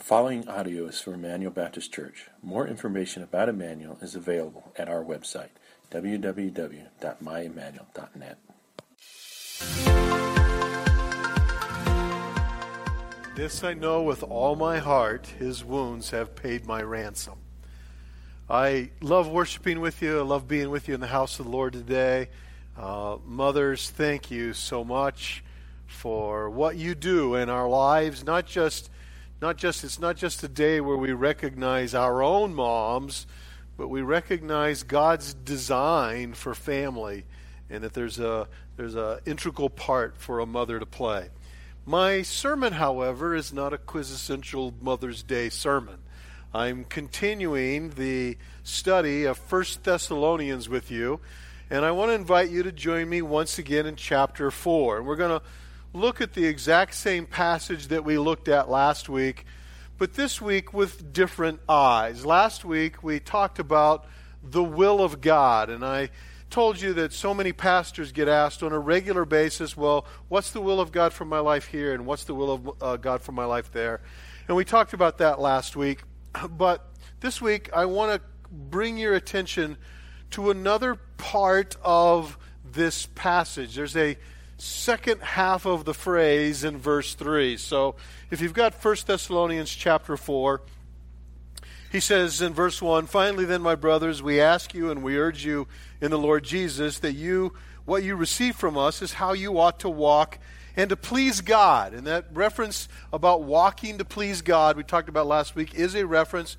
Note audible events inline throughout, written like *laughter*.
The following audio is from Emmanuel Baptist Church. More information about Emmanuel is available at our website, www.myemmanuel.net. This I know with all my heart, his wounds have paid my ransom. I love worshiping with you. I love being with you in the house of the Lord today. Uh, mothers, thank you so much for what you do in our lives, not just not just it's not just a day where we recognize our own moms, but we recognize God's design for family and that there's a there's a integral part for a mother to play. My sermon, however, is not a quintessential Mother's Day sermon. I'm continuing the study of First Thessalonians with you, and I want to invite you to join me once again in chapter 4. And we're going to look at the exact same passage that we looked at last week, but this week with different eyes. Last week we talked about the will of God, and I told you that so many pastors get asked on a regular basis, well, what's the will of God for my life here, and what's the will of uh, God for my life there? And we talked about that last week, *clears throat* but this week I want to bring your attention to another part of this passage. There's a second half of the phrase in verse 3. So if you've got 1 Thessalonians chapter 4, he says in verse 1 Finally, then, my brothers, we ask you and we urge you in the Lord Jesus that you, what you receive from us, is how you ought to walk and to please God. And that reference about walking to please God, we talked about last week, is a reference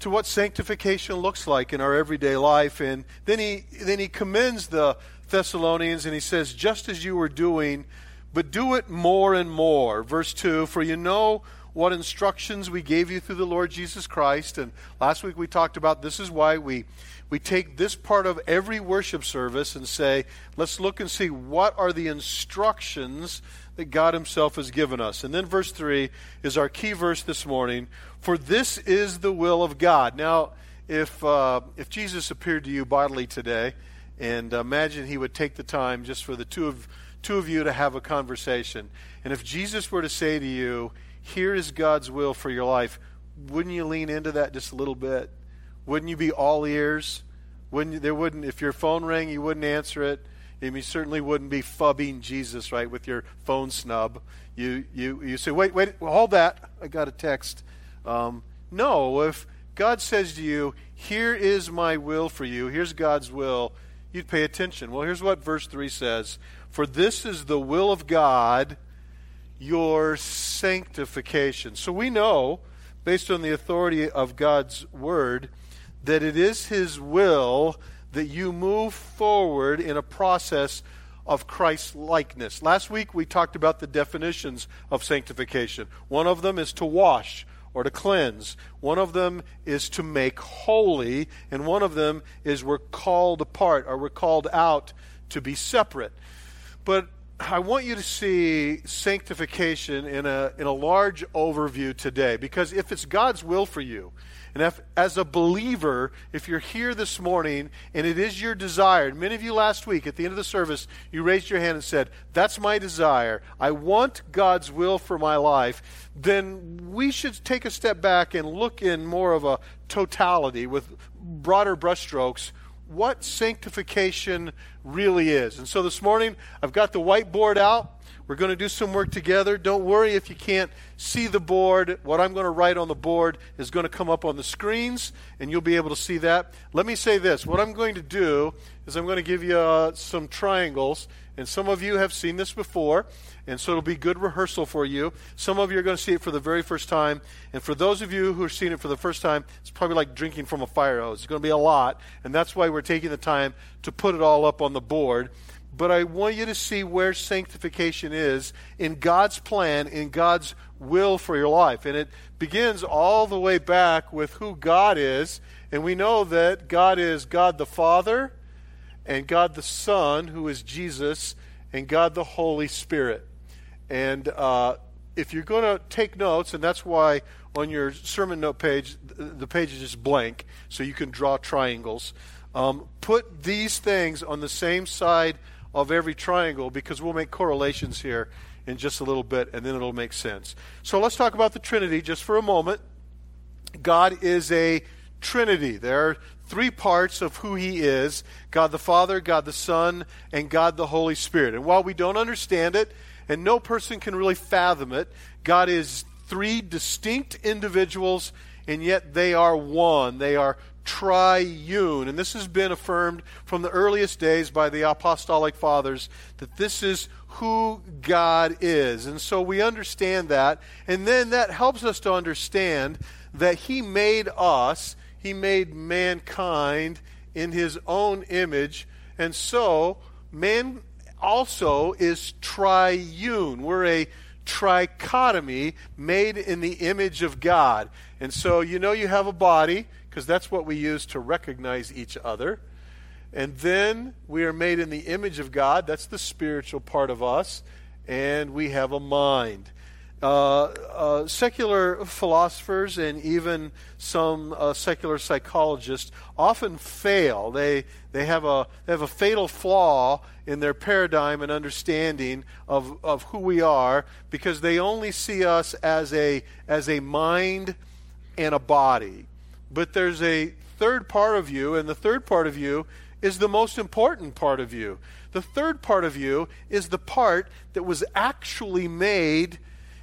to what sanctification looks like in our everyday life. And then he, then he commends the Thessalonians, and he says, Just as you were doing, but do it more and more. Verse 2 For you know what instructions we gave you through the Lord Jesus Christ. And last week we talked about this is why we, we take this part of every worship service and say, let's look and see what are the instructions that God Himself has given us. And then verse 3 is our key verse this morning. For this is the will of God. Now, if, uh, if Jesus appeared to you bodily today, and imagine he would take the time just for the two of, two of you to have a conversation. And if Jesus were to say to you, Here is God's will for your life, wouldn't you lean into that just a little bit? Wouldn't you be all ears? Wouldn't you, there wouldn't if your phone rang, you wouldn't answer it. You certainly wouldn't be phubbing Jesus, right, with your phone snub. You you you say, wait, wait, hold that. I got a text. Um, no, if God says to you, "Here is my will for you. Here's God's will," you'd pay attention. Well, here's what verse 3 says For this is the will of God, your sanctification. So we know, based on the authority of God's word, that it is His will that you move forward in a process of Christ likeness. Last week we talked about the definitions of sanctification. One of them is to wash or to cleanse. One of them is to make holy, and one of them is we're called apart or we're called out to be separate. But I want you to see sanctification in a, in a large overview today because if it's God's will for you, and if, as a believer, if you're here this morning and it is your desire, many of you last week at the end of the service, you raised your hand and said, That's my desire. I want God's will for my life. Then we should take a step back and look in more of a totality with broader brushstrokes what sanctification really is. And so this morning, I've got the whiteboard out. We're going to do some work together. Don't worry if you can't see the board. What I'm going to write on the board is going to come up on the screens, and you'll be able to see that. Let me say this what I'm going to do is I'm going to give you uh, some triangles, and some of you have seen this before, and so it'll be good rehearsal for you. Some of you are going to see it for the very first time, and for those of you who are seeing it for the first time, it's probably like drinking from a fire hose. It's going to be a lot, and that's why we're taking the time to put it all up on the board but I want you to see where sanctification is in God's plan, in God's will for your life. And it begins all the way back with who God is. And we know that God is God the Father, and God the Son, who is Jesus, and God the Holy Spirit. And uh, if you're going to take notes, and that's why on your sermon note page, the page is just blank, so you can draw triangles. Um, put these things on the same side of every triangle because we'll make correlations here in just a little bit, and then it'll make sense. So let's talk about the Trinity just for a moment. God is a Trinity. There are three parts of who He is God the Father, God the Son, and God the Holy Spirit. And while we don't understand it, and no person can really fathom it, God is three distinct individuals, and yet they are one. They are triune. And this has been affirmed from the earliest days by the apostolic fathers that this is who God is. And so we understand that. And then that helps us to understand that He made us, He made mankind in His own image. And so man also is triune. We're a trichotomy made in the image of God. And so you know you have a body because that's what we use to recognize each other. And then we are made in the image of God. That's the spiritual part of us. And we have a mind. Uh, uh, secular philosophers and even some uh, secular psychologists often fail. They, they, have a, they have a fatal flaw in their paradigm and understanding of, of who we are because they only see us as a, as a mind and a body. But there's a third part of you, and the third part of you is the most important part of you. The third part of you is the part that was actually made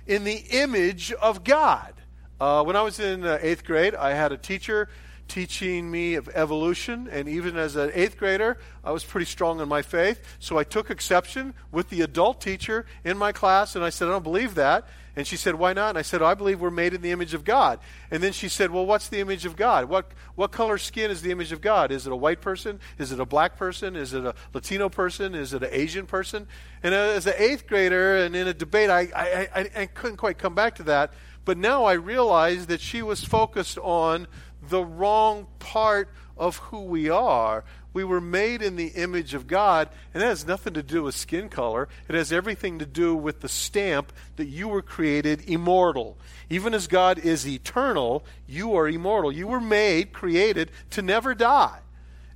in the image of God. Uh, when I was in uh, eighth grade, I had a teacher teaching me of evolution, and even as an eighth grader, I was pretty strong in my faith. So I took exception with the adult teacher in my class, and I said, I don't believe that. And she said, Why not? And I said, I believe we're made in the image of God. And then she said, Well, what's the image of God? What, what color skin is the image of God? Is it a white person? Is it a black person? Is it a Latino person? Is it an Asian person? And as an eighth grader and in a debate, I, I, I, I couldn't quite come back to that. But now I realize that she was focused on the wrong part of who we are. We were made in the image of God, and that has nothing to do with skin color. It has everything to do with the stamp that you were created immortal. Even as God is eternal, you are immortal. You were made, created to never die.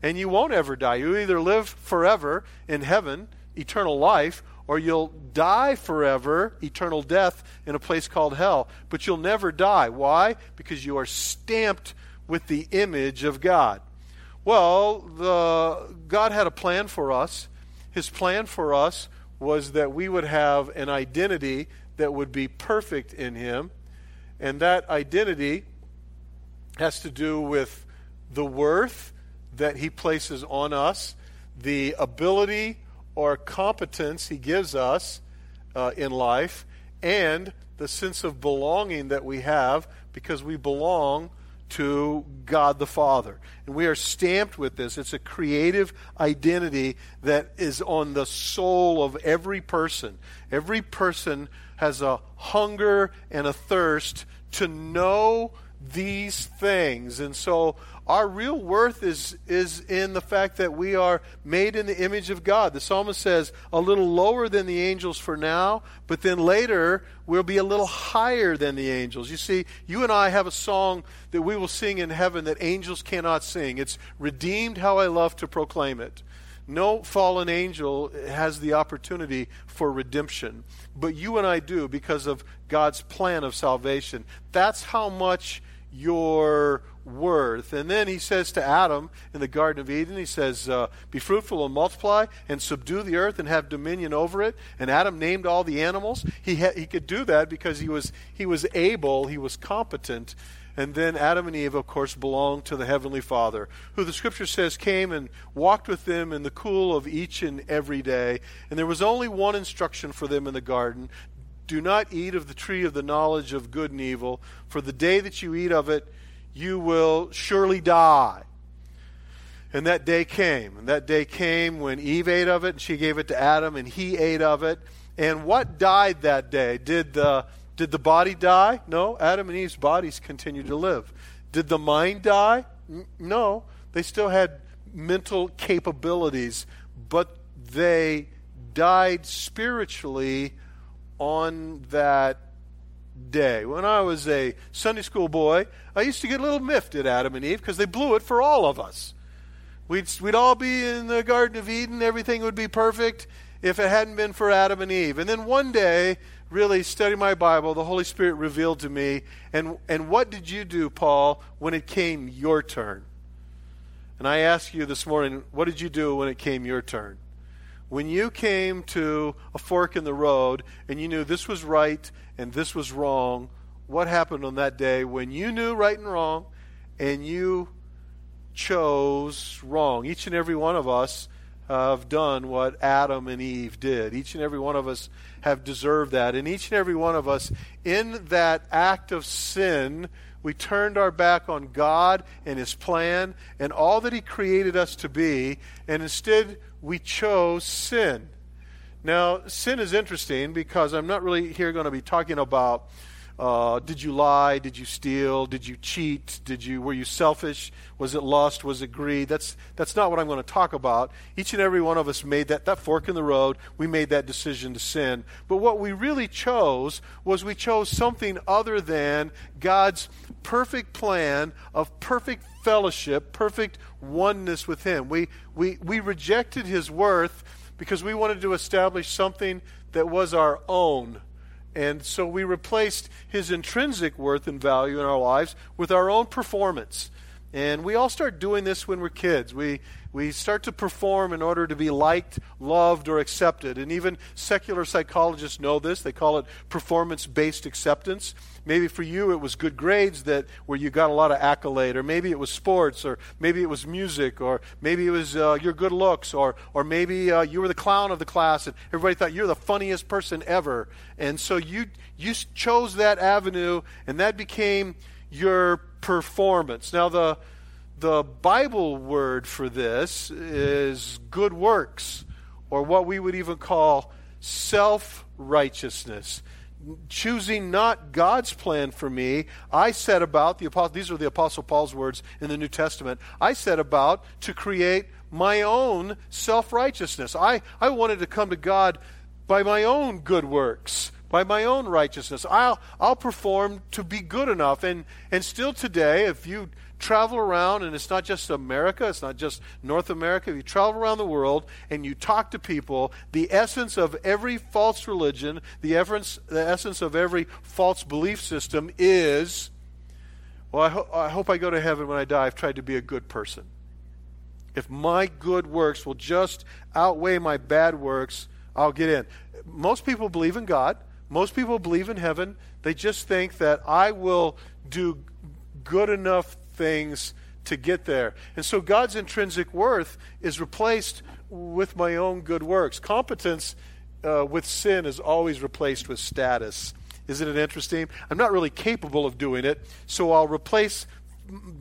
And you won't ever die. You either live forever in heaven, eternal life, or you'll die forever, eternal death, in a place called hell. But you'll never die. Why? Because you are stamped with the image of God. Well, the, God had a plan for us. His plan for us was that we would have an identity that would be perfect in Him. And that identity has to do with the worth that He places on us, the ability or competence He gives us uh, in life, and the sense of belonging that we have because we belong to God the Father. And we are stamped with this. It's a creative identity that is on the soul of every person. Every person has a hunger and a thirst to know these things. And so our real worth is, is in the fact that we are made in the image of God. The psalmist says, a little lower than the angels for now, but then later we'll be a little higher than the angels. You see, you and I have a song that we will sing in heaven that angels cannot sing. It's Redeemed How I Love to Proclaim It. No fallen angel has the opportunity for redemption, but you and I do because of God's plan of salvation. That's how much your worth. And then he says to Adam in the Garden of Eden, he says, uh, Be fruitful and multiply and subdue the earth and have dominion over it. And Adam named all the animals. He, ha- he could do that because he was, he was able, he was competent. And then Adam and Eve, of course, belonged to the Heavenly Father, who the Scripture says came and walked with them in the cool of each and every day. And there was only one instruction for them in the garden do not eat of the tree of the knowledge of good and evil, for the day that you eat of it, you will surely die. And that day came. And that day came when Eve ate of it, and she gave it to Adam, and he ate of it. And what died that day? Did the, did the body die? No. Adam and Eve's bodies continued to live. Did the mind die? No. They still had mental capabilities, but they died spiritually on that day. When I was a Sunday school boy, I used to get a little miffed at Adam and Eve because they blew it for all of us. We'd, we'd all be in the Garden of Eden, everything would be perfect, if it hadn't been for Adam and Eve. And then one day, really studying my Bible, the Holy Spirit revealed to me, and, and what did you do, Paul, when it came your turn? And I ask you this morning, what did you do when it came your turn? When you came to a fork in the road and you knew this was right and this was wrong, what happened on that day when you knew right and wrong and you chose wrong? Each and every one of us have done what Adam and Eve did. Each and every one of us have deserved that. And each and every one of us, in that act of sin, we turned our back on God and His plan and all that He created us to be, and instead we chose sin. Now, sin is interesting because I'm not really here going to be talking about uh, did you lie? Did you steal? Did you cheat? Did you were you selfish? Was it lust? Was it greed? That's that's not what I'm going to talk about. Each and every one of us made that that fork in the road. We made that decision to sin. But what we really chose was we chose something other than God's perfect plan of perfect fellowship, perfect oneness with Him. We we we rejected His worth because we wanted to establish something that was our own and so we replaced his intrinsic worth and value in our lives with our own performance. And we all start doing this when we're kids. We, we start to perform in order to be liked, loved, or accepted. And even secular psychologists know this. They call it performance based acceptance. Maybe for you it was good grades that where you got a lot of accolade, or maybe it was sports, or maybe it was music, or maybe it was uh, your good looks, or, or maybe uh, you were the clown of the class and everybody thought you're the funniest person ever. And so you, you chose that avenue, and that became your performance. Now, the, the Bible word for this is good works, or what we would even call self righteousness. Choosing not God's plan for me, I set about, the apostle, these are the Apostle Paul's words in the New Testament, I set about to create my own self righteousness. I, I wanted to come to God by my own good works by my own righteousness. I'll, I'll perform to be good enough. And, and still today, if you travel around, and it's not just America, it's not just North America, if you travel around the world and you talk to people, the essence of every false religion, the essence, the essence of every false belief system is well, I, ho- I hope I go to heaven when I die. I've tried to be a good person. If my good works will just outweigh my bad works, I'll get in. Most people believe in God. Most people believe in heaven. They just think that I will do good enough things to get there. And so God's intrinsic worth is replaced with my own good works. Competence uh, with sin is always replaced with status. Isn't it interesting? I'm not really capable of doing it, so I'll replace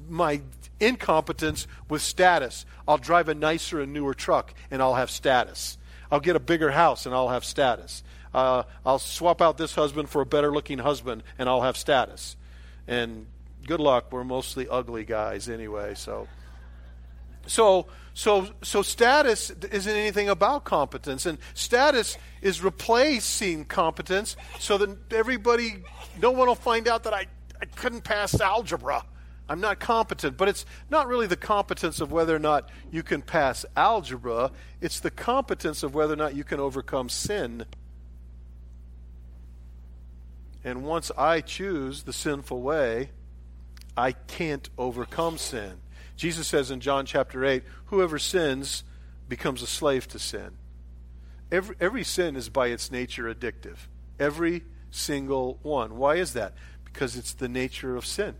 my incompetence with status. I'll drive a nicer and newer truck and I'll have status. I'll get a bigger house and I'll have status uh, I'll swap out this husband for a better looking husband and I'll have status. And good luck, we're mostly ugly guys anyway, so. So, so, so status isn't anything about competence, and status is replacing competence so that everybody, no one will find out that I, I couldn't pass algebra. I'm not competent. But it's not really the competence of whether or not you can pass algebra, it's the competence of whether or not you can overcome sin. And once I choose the sinful way, I can't overcome sin. Jesus says in John chapter 8, whoever sins becomes a slave to sin. Every, every sin is by its nature addictive. Every single one. Why is that? Because it's the nature of sin.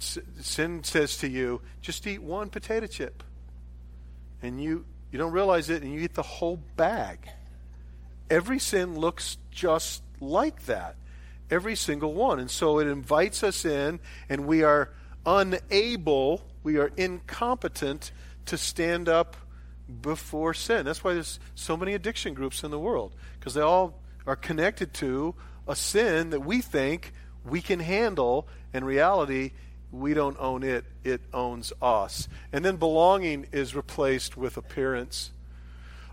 Sin says to you, just eat one potato chip. And you, you don't realize it, and you eat the whole bag. Every sin looks just like that every single one. And so it invites us in, and we are unable, we are incompetent to stand up before sin. That's why there's so many addiction groups in the world, because they all are connected to a sin that we think we can handle. In reality, we don't own it, it owns us. And then belonging is replaced with appearance.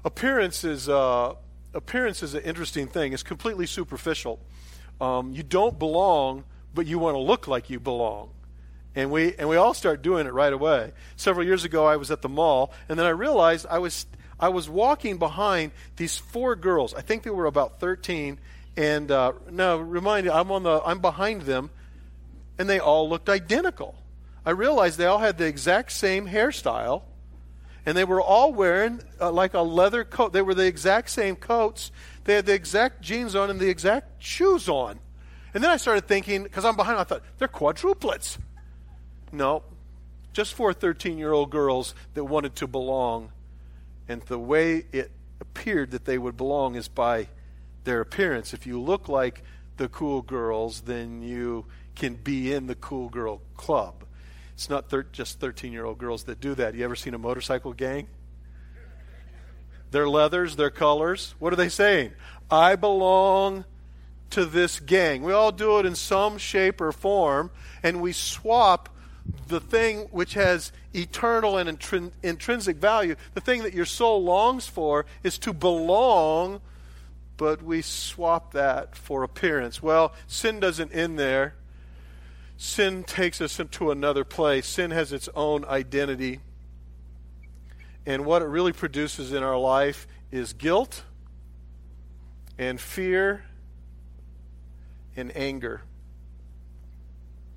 Appearance is, uh, appearance is an interesting thing, it's completely superficial. Um, you don't belong, but you want to look like you belong. And we, and we all start doing it right away. Several years ago, I was at the mall, and then I realized I was, I was walking behind these four girls. I think they were about 13. And uh, now, remind you, I'm on the, I'm behind them, and they all looked identical. I realized they all had the exact same hairstyle, and they were all wearing uh, like a leather coat. They were the exact same coats. They had the exact jeans on and the exact shoes on. And then I started thinking, because I'm behind, I thought, they're quadruplets. No, just four 13 year old girls that wanted to belong. And the way it appeared that they would belong is by their appearance. If you look like the cool girls, then you can be in the cool girl club. It's not thir- just 13 year old girls that do that. You ever seen a motorcycle gang? Their leathers, their colors. What are they saying? I belong to this gang. We all do it in some shape or form, and we swap the thing which has eternal and intrin- intrinsic value. The thing that your soul longs for is to belong, but we swap that for appearance. Well, sin doesn't end there. Sin takes us into another place. Sin has its own identity. And what it really produces in our life is guilt and fear and anger.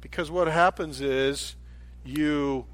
Because what happens is you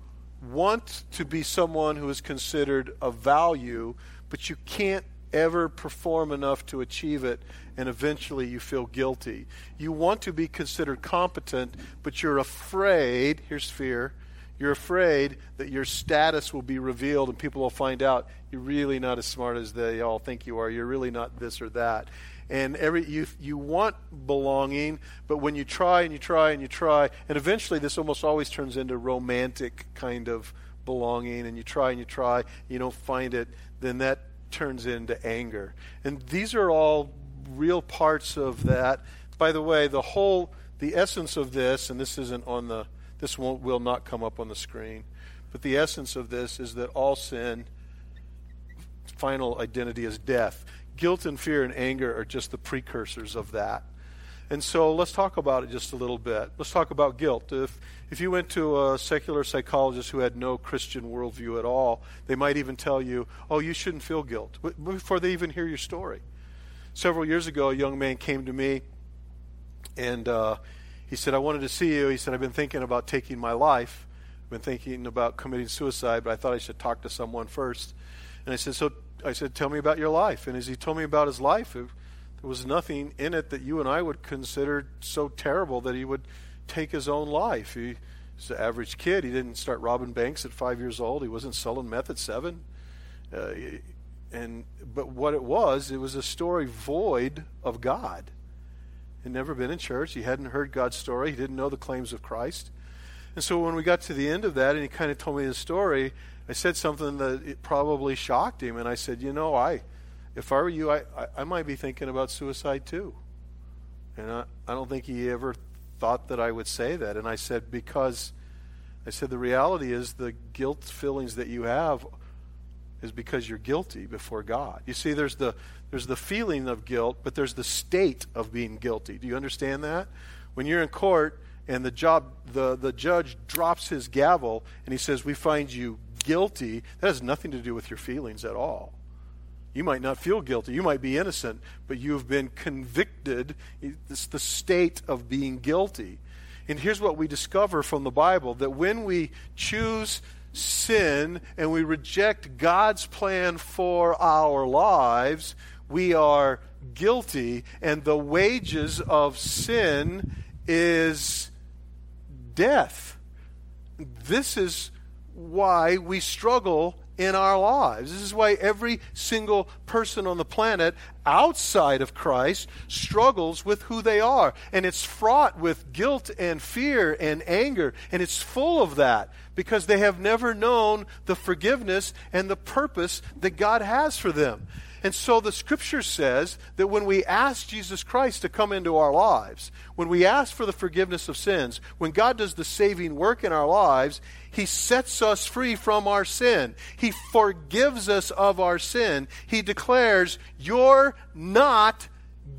want to be someone who is considered of value, but you can't ever perform enough to achieve it, and eventually you feel guilty. You want to be considered competent, but you're afraid, here's fear, you're afraid that your status will be revealed and people will find out you're really not as smart as they all think you are. You're really not this or that and every you you want belonging, but when you try and you try and you try, and eventually this almost always turns into romantic kind of belonging, and you try and you try, you don't find it, then that turns into anger. And these are all real parts of that. By the way, the whole the essence of this, and this isn't on the this won't will not come up on the screen, but the essence of this is that all sin final identity is death guilt and fear and anger are just the precursors of that. And so let's talk about it just a little bit. Let's talk about guilt. If, if you went to a secular psychologist who had no Christian worldview at all, they might even tell you, oh, you shouldn't feel guilt, before they even hear your story. Several years ago, a young man came to me and uh, he said, I wanted to see you. He said, I've been thinking about taking my life. I've been thinking about committing suicide, but I thought I should talk to someone first. And I said, So I said, Tell me about your life. And as he told me about his life, it, there was nothing in it that you and I would consider so terrible that he would take his own life. He was an average kid. He didn't start robbing banks at five years old. He wasn't selling meth at seven. Uh, and but what it was, it was a story void of God. He'd never been in church. He hadn't heard God's story. He didn't know the claims of Christ. And so when we got to the end of that, and he kind of told me his story, I said something that it probably shocked him, and I said, "You know, I, if I were you, I, I, I might be thinking about suicide too." And I, I don't think he ever thought that I would say that. And I said, because I said the reality is the guilt feelings that you have is because you're guilty before God. You see, there's the there's the feeling of guilt, but there's the state of being guilty. Do you understand that? When you're in court and the job the, the judge drops his gavel and he says, We find you guilty, that has nothing to do with your feelings at all. You might not feel guilty. You might be innocent, but you've been convicted. It's the state of being guilty. And here's what we discover from the Bible that when we choose sin and we reject God's plan for our lives, we are guilty, and the wages of sin is death. This is why we struggle in our lives. This is why every single person on the planet outside of Christ struggles with who they are. And it's fraught with guilt and fear and anger. And it's full of that because they have never known the forgiveness and the purpose that God has for them. And so the scripture says that when we ask Jesus Christ to come into our lives, when we ask for the forgiveness of sins, when God does the saving work in our lives, He sets us free from our sin. He forgives us of our sin. He declares, You're not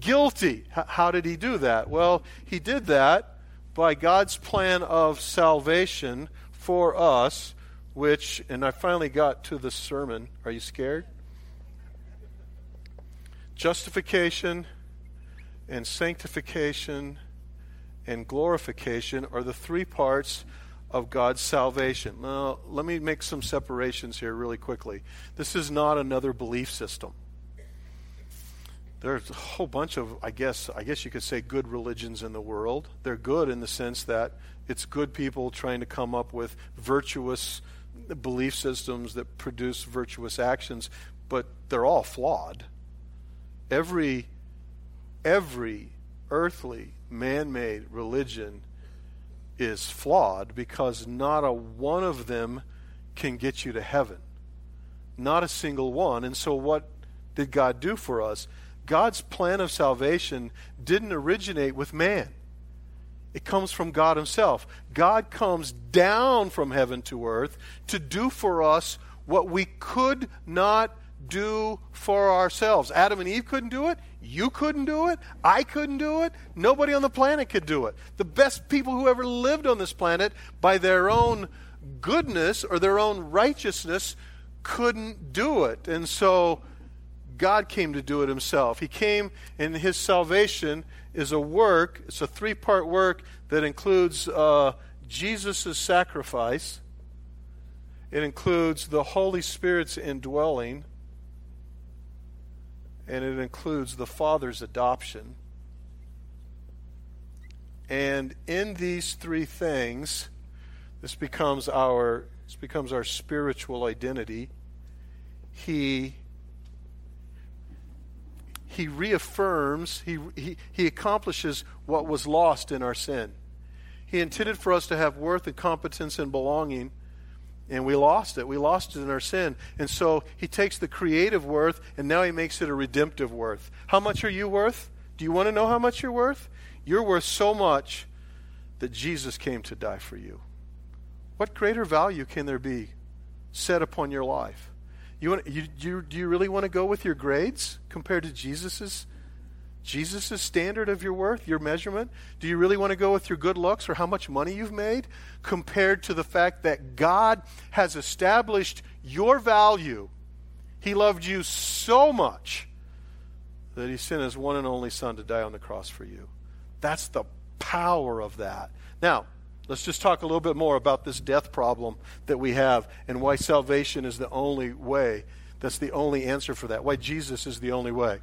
guilty. How did He do that? Well, He did that by God's plan of salvation for us, which, and I finally got to the sermon. Are you scared? Justification and sanctification and glorification are the three parts of God's salvation. Now, let me make some separations here really quickly. This is not another belief system. There's a whole bunch of, I guess, I guess you could say good religions in the world. They're good in the sense that it's good people trying to come up with virtuous belief systems that produce virtuous actions, but they're all flawed. Every every earthly man-made religion is flawed because not a one of them can get you to heaven. Not a single one. And so what did God do for us? God's plan of salvation didn't originate with man. It comes from God Himself. God comes down from heaven to earth to do for us what we could not do for ourselves. Adam and Eve couldn't do it. You couldn't do it. I couldn't do it. Nobody on the planet could do it. The best people who ever lived on this planet, by their own goodness or their own righteousness, couldn't do it. And so God came to do it himself. He came, and his salvation is a work, it's a three part work that includes uh, Jesus' sacrifice, it includes the Holy Spirit's indwelling, and it includes the Father's adoption. And in these three things, this becomes our this becomes our spiritual identity. He he reaffirms, he, he, he accomplishes what was lost in our sin. He intended for us to have worth and competence and belonging, and we lost it. We lost it in our sin. And so he takes the creative worth and now he makes it a redemptive worth. How much are you worth? Do you want to know how much you're worth? You're worth so much that Jesus came to die for you. What greater value can there be set upon your life? You want, you, you, do you really want to go with your grades compared to Jesus's Jesus' standard of your worth, your measurement? Do you really want to go with your good looks or how much money you've made compared to the fact that God has established your value? He loved you so much that he sent his one and only Son to die on the cross for you. That's the power of that. Now, Let's just talk a little bit more about this death problem that we have and why salvation is the only way. That's the only answer for that. Why Jesus is the only way.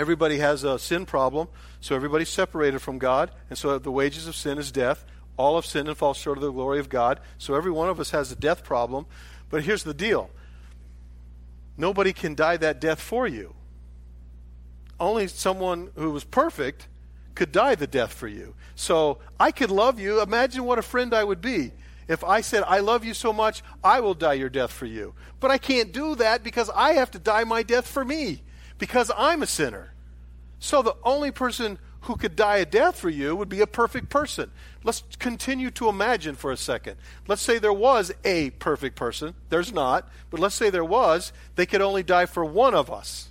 Everybody has a sin problem, so everybody's separated from God, and so the wages of sin is death. All of sin and fall short of the glory of God. So every one of us has a death problem. But here's the deal nobody can die that death for you. Only someone who was perfect could die the death for you. So I could love you. Imagine what a friend I would be. If I said, I love you so much, I will die your death for you. But I can't do that because I have to die my death for me, because I'm a sinner. So the only person who could die a death for you would be a perfect person. Let's continue to imagine for a second. Let's say there was a perfect person. There's not, but let's say there was. They could only die for one of us.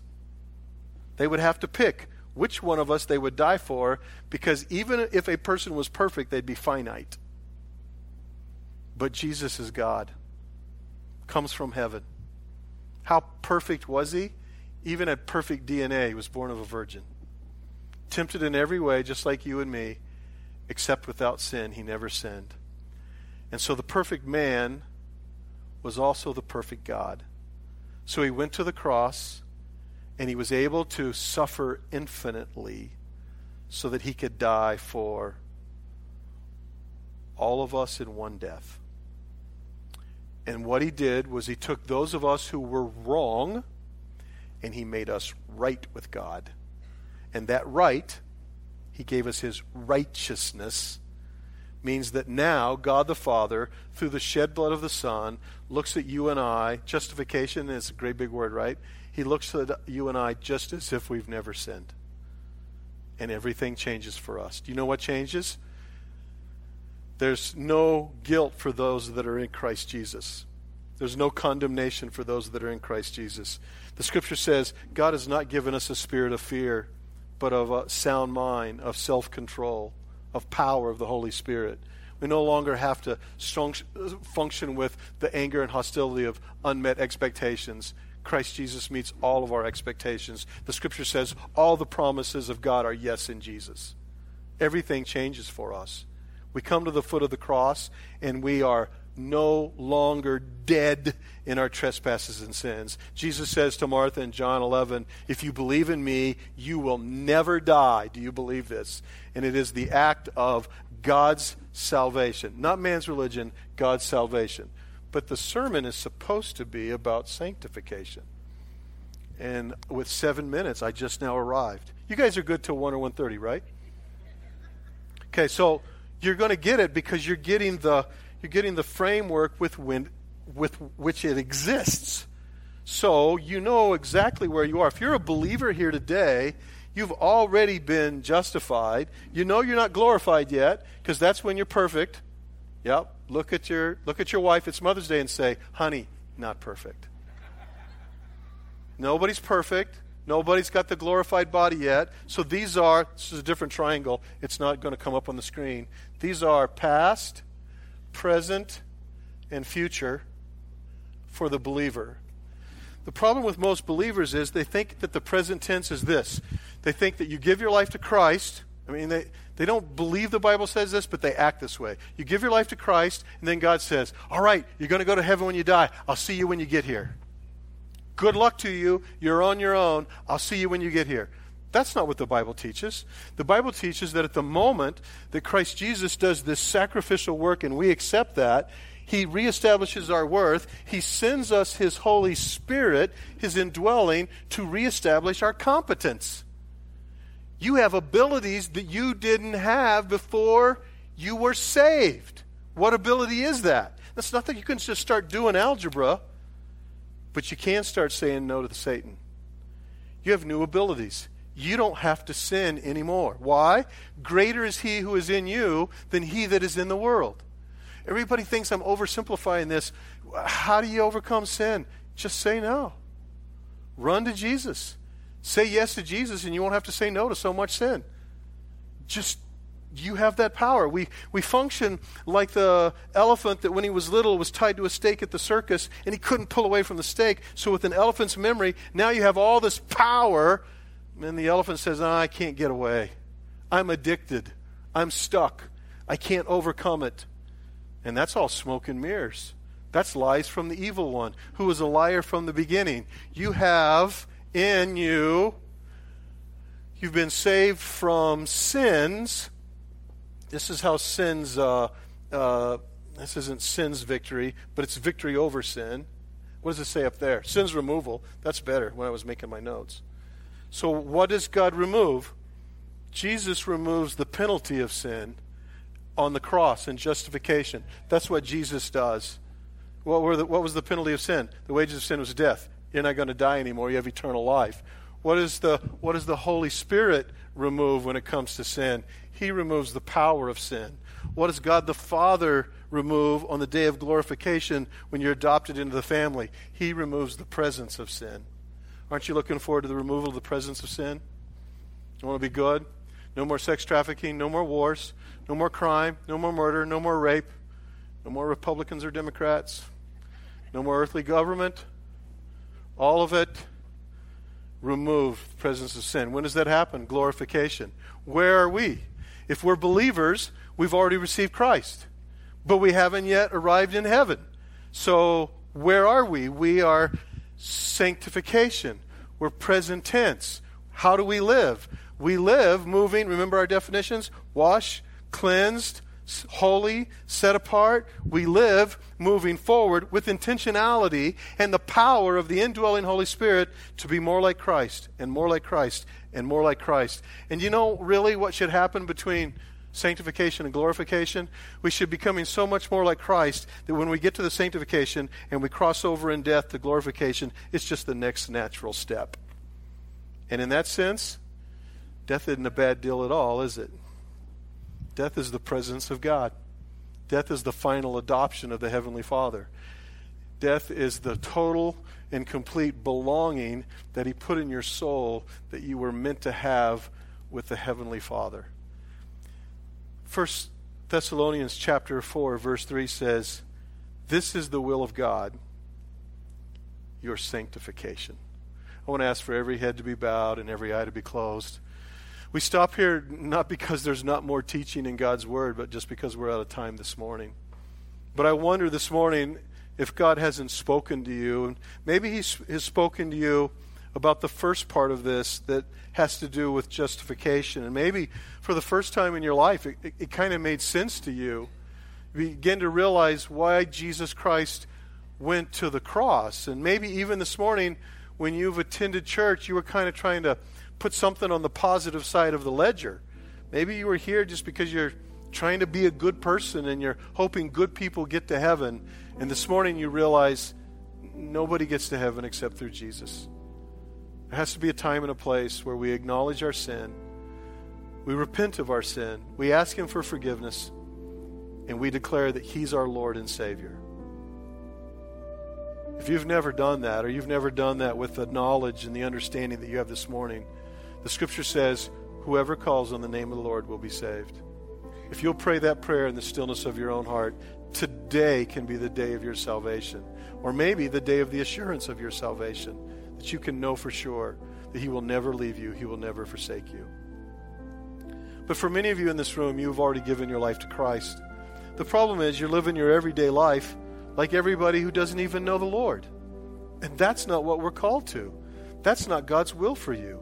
They would have to pick which one of us they would die for, because even if a person was perfect, they'd be finite. But Jesus is God, comes from heaven. How perfect was he? Even at perfect DNA, was born of a virgin. Tempted in every way, just like you and me, except without sin, he never sinned. And so the perfect man was also the perfect God. So he went to the cross and he was able to suffer infinitely so that he could die for all of us in one death. And what he did was he took those of us who were wrong and he made us right with God. And that right, he gave us his righteousness, means that now God the Father, through the shed blood of the Son, looks at you and I. Justification is a great big word, right? He looks at you and I just as if we've never sinned. And everything changes for us. Do you know what changes? There's no guilt for those that are in Christ Jesus. There's no condemnation for those that are in Christ Jesus. The scripture says God has not given us a spirit of fear, but of a sound mind, of self control, of power of the Holy Spirit. We no longer have to function with the anger and hostility of unmet expectations Christ Jesus meets all of our expectations. The scripture says all the promises of God are yes in Jesus. Everything changes for us. We come to the foot of the cross and we are no longer dead in our trespasses and sins. Jesus says to Martha in John 11, If you believe in me, you will never die. Do you believe this? And it is the act of God's salvation, not man's religion, God's salvation. But the sermon is supposed to be about sanctification. And with seven minutes, I just now arrived. You guys are good till 1 or 1.30, right? Okay, so you're going to get it because you're getting the you're getting the framework with, when, with which it exists. So you know exactly where you are. If you're a believer here today, you've already been justified. You know you're not glorified yet because that's when you're perfect. Yep. Look at your look at your wife. It's Mother's Day and say, "Honey, not perfect." Nobody's perfect. Nobody's got the glorified body yet. So these are this is a different triangle. It's not going to come up on the screen. These are past, present, and future for the believer. The problem with most believers is they think that the present tense is this. They think that you give your life to Christ. I mean, they, they don't believe the Bible says this, but they act this way. You give your life to Christ, and then God says, All right, you're going to go to heaven when you die. I'll see you when you get here. Good luck to you. You're on your own. I'll see you when you get here. That's not what the Bible teaches. The Bible teaches that at the moment that Christ Jesus does this sacrificial work and we accept that, he reestablishes our worth. He sends us His Holy Spirit, His indwelling, to reestablish our competence. You have abilities that you didn't have before you were saved. What ability is that? That's nothing you can just start doing algebra, but you can start saying no to the Satan. You have new abilities you don't have to sin anymore. Why? Greater is he who is in you than he that is in the world. Everybody thinks I'm oversimplifying this. How do you overcome sin? Just say no. Run to Jesus. Say yes to Jesus, and you won't have to say no to so much sin. Just you have that power. We, we function like the elephant that when he was little was tied to a stake at the circus and he couldn't pull away from the stake. So, with an elephant's memory, now you have all this power and the elephant says, oh, I can't get away. I'm addicted. I'm stuck. I can't overcome it. And that's all smoke and mirrors. That's lies from the evil one, who was a liar from the beginning. You have in you, you've been saved from sins. This is how sins, uh, uh, this isn't sin's victory, but it's victory over sin. What does it say up there? Sin's removal. That's better when I was making my notes. So, what does God remove? Jesus removes the penalty of sin on the cross in justification. That's what Jesus does. What, the, what, was the penalty of sin? The wages of sin was death. You're not going to die anymore. You have eternal life. What, is the, what does the Holy Spirit remove when it comes to sin? He removes the power of sin. What does God the Father remove on the day of glorification when you're adopted into the family? He removes the presence of sin. Aren't you looking forward to the removal of the presence of sin? You want to be good? No more sex trafficking, no more wars, no more crime, no more murder, no more rape, no more Republicans or Democrats, no more earthly government. All of it remove the presence of sin. When does that happen? Glorification. Where are we? If we're believers, we've already received Christ, but we haven't yet arrived in heaven. So, where are we? We are sanctification. We're present tense. How do we live? We live moving, remember our definitions? Wash, cleansed, holy, set apart. We live moving forward with intentionality and the power of the indwelling Holy Spirit to be more like Christ and more like Christ and more like Christ. And you know really what should happen between sanctification and glorification, we should be becoming so much more like Christ that when we get to the sanctification and we cross over in death to glorification, it's just the next natural step. And in that sense, death isn't a bad deal at all, is it? Death is the presence of God. Death is the final adoption of the Heavenly Father. Death is the total and complete belonging that He put in your soul that you were meant to have with the Heavenly Father. First Thessalonians chapter 4 verse 3 says, "This is the will of God, your sanctification. I want to ask for every head to be bowed and every eye to be closed. We stop here not because there's not more teaching in God's Word, but just because we're out of time this morning. But I wonder this morning if God hasn't spoken to you. And maybe He has spoken to you about the first part of this that has to do with justification. And maybe for the first time in your life, it, it, it kind of made sense to you. You begin to realize why Jesus Christ went to the cross. And maybe even this morning, when you've attended church, you were kind of trying to put something on the positive side of the ledger. Maybe you were here just because you're trying to be a good person and you're hoping good people get to heaven. And this morning you realize nobody gets to heaven except through Jesus. There has to be a time and a place where we acknowledge our sin, we repent of our sin, we ask Him for forgiveness, and we declare that He's our Lord and Savior. If you've never done that, or you've never done that with the knowledge and the understanding that you have this morning, the scripture says, Whoever calls on the name of the Lord will be saved. If you'll pray that prayer in the stillness of your own heart, today can be the day of your salvation. Or maybe the day of the assurance of your salvation, that you can know for sure that He will never leave you, He will never forsake you. But for many of you in this room, you've already given your life to Christ. The problem is you're living your everyday life like everybody who doesn't even know the Lord. And that's not what we're called to. That's not God's will for you.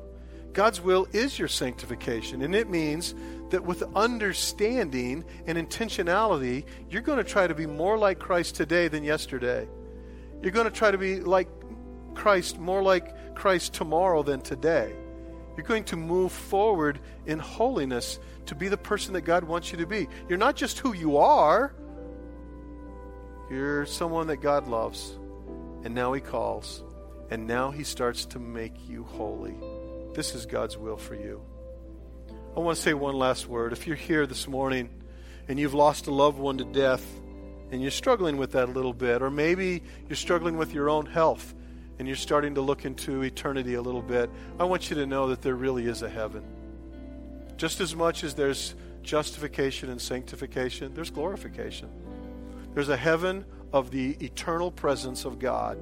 God's will is your sanctification, and it means that with understanding and intentionality, you're going to try to be more like Christ today than yesterday. You're going to try to be like Christ, more like Christ tomorrow than today. You're going to move forward in holiness to be the person that God wants you to be. You're not just who you are, you're someone that God loves, and now He calls, and now He starts to make you holy. This is God's will for you. I want to say one last word. If you're here this morning and you've lost a loved one to death and you're struggling with that a little bit, or maybe you're struggling with your own health and you're starting to look into eternity a little bit, I want you to know that there really is a heaven. Just as much as there's justification and sanctification, there's glorification. There's a heaven of the eternal presence of God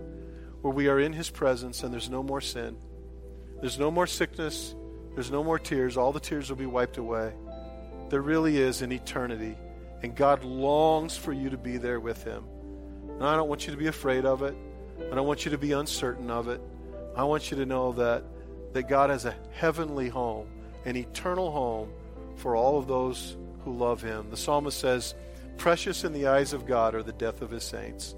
where we are in His presence and there's no more sin. There's no more sickness. There's no more tears. All the tears will be wiped away. There really is an eternity. And God longs for you to be there with Him. And I don't want you to be afraid of it. I don't want you to be uncertain of it. I want you to know that, that God has a heavenly home, an eternal home for all of those who love Him. The psalmist says, Precious in the eyes of God are the death of His saints.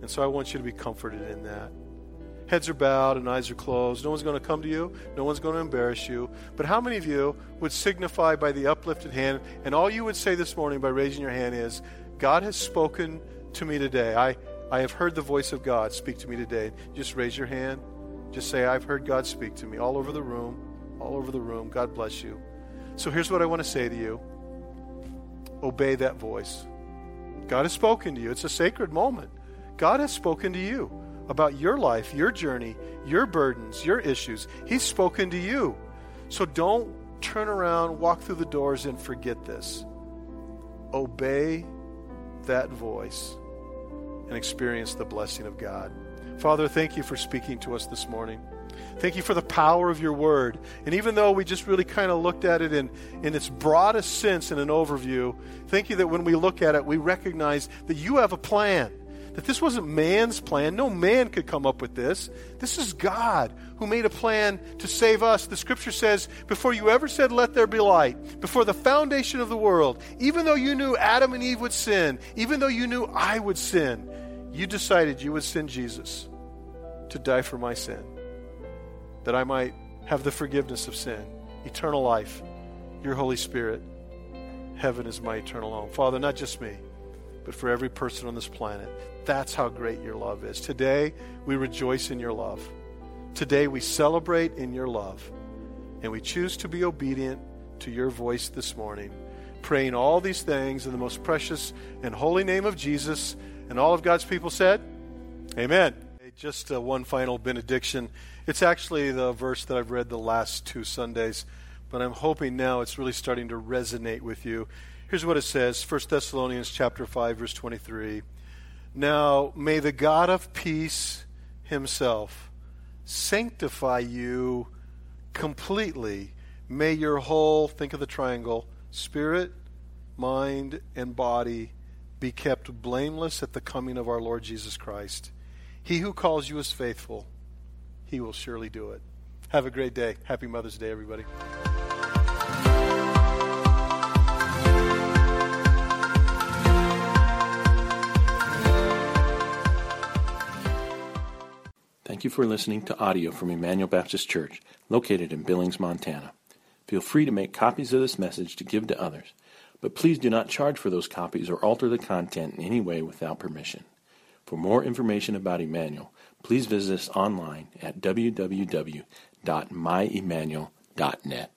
And so I want you to be comforted in that. Heads are bowed and eyes are closed. No one's going to come to you. No one's going to embarrass you. But how many of you would signify by the uplifted hand, and all you would say this morning by raising your hand is, God has spoken to me today. I, I have heard the voice of God speak to me today. Just raise your hand. Just say, I've heard God speak to me all over the room. All over the room. God bless you. So here's what I want to say to you obey that voice. God has spoken to you. It's a sacred moment. God has spoken to you about your life, your journey, your burdens, your issues. He's spoken to you. So don't turn around, walk through the doors, and forget this. Obey that voice and experience the blessing of God. Father, thank you for speaking to us this morning. Thank you for the power of your word. And even though we just really kind of looked at it in, in its broadest sense in an overview, thank you that when we look at it, we recognize that you have a plan that this wasn't man's plan. No man could come up with this. This is God who made a plan to save us. The scripture says, before you ever said, Let there be light, before the foundation of the world, even though you knew Adam and Eve would sin, even though you knew I would sin, you decided you would send Jesus to die for my sin, that I might have the forgiveness of sin, eternal life, your Holy Spirit. Heaven is my eternal home. Father, not just me, but for every person on this planet. That's how great your love is. Today, we rejoice in your love. Today, we celebrate in your love. And we choose to be obedient to your voice this morning, praying all these things in the most precious and holy name of Jesus. And all of God's people said, Amen. Just uh, one final benediction. It's actually the verse that I've read the last two Sundays, but I'm hoping now it's really starting to resonate with you. Here's what it says 1 Thessalonians chapter 5 verse 23. Now may the God of peace himself sanctify you completely. May your whole, think of the triangle, spirit, mind, and body be kept blameless at the coming of our Lord Jesus Christ. He who calls you is faithful, he will surely do it. Have a great day. Happy Mother's Day, everybody. Thank you for listening to audio from Emmanuel Baptist Church, located in Billings, Montana. Feel free to make copies of this message to give to others, but please do not charge for those copies or alter the content in any way without permission. For more information about Emmanuel, please visit us online at www.myemmanuel.net.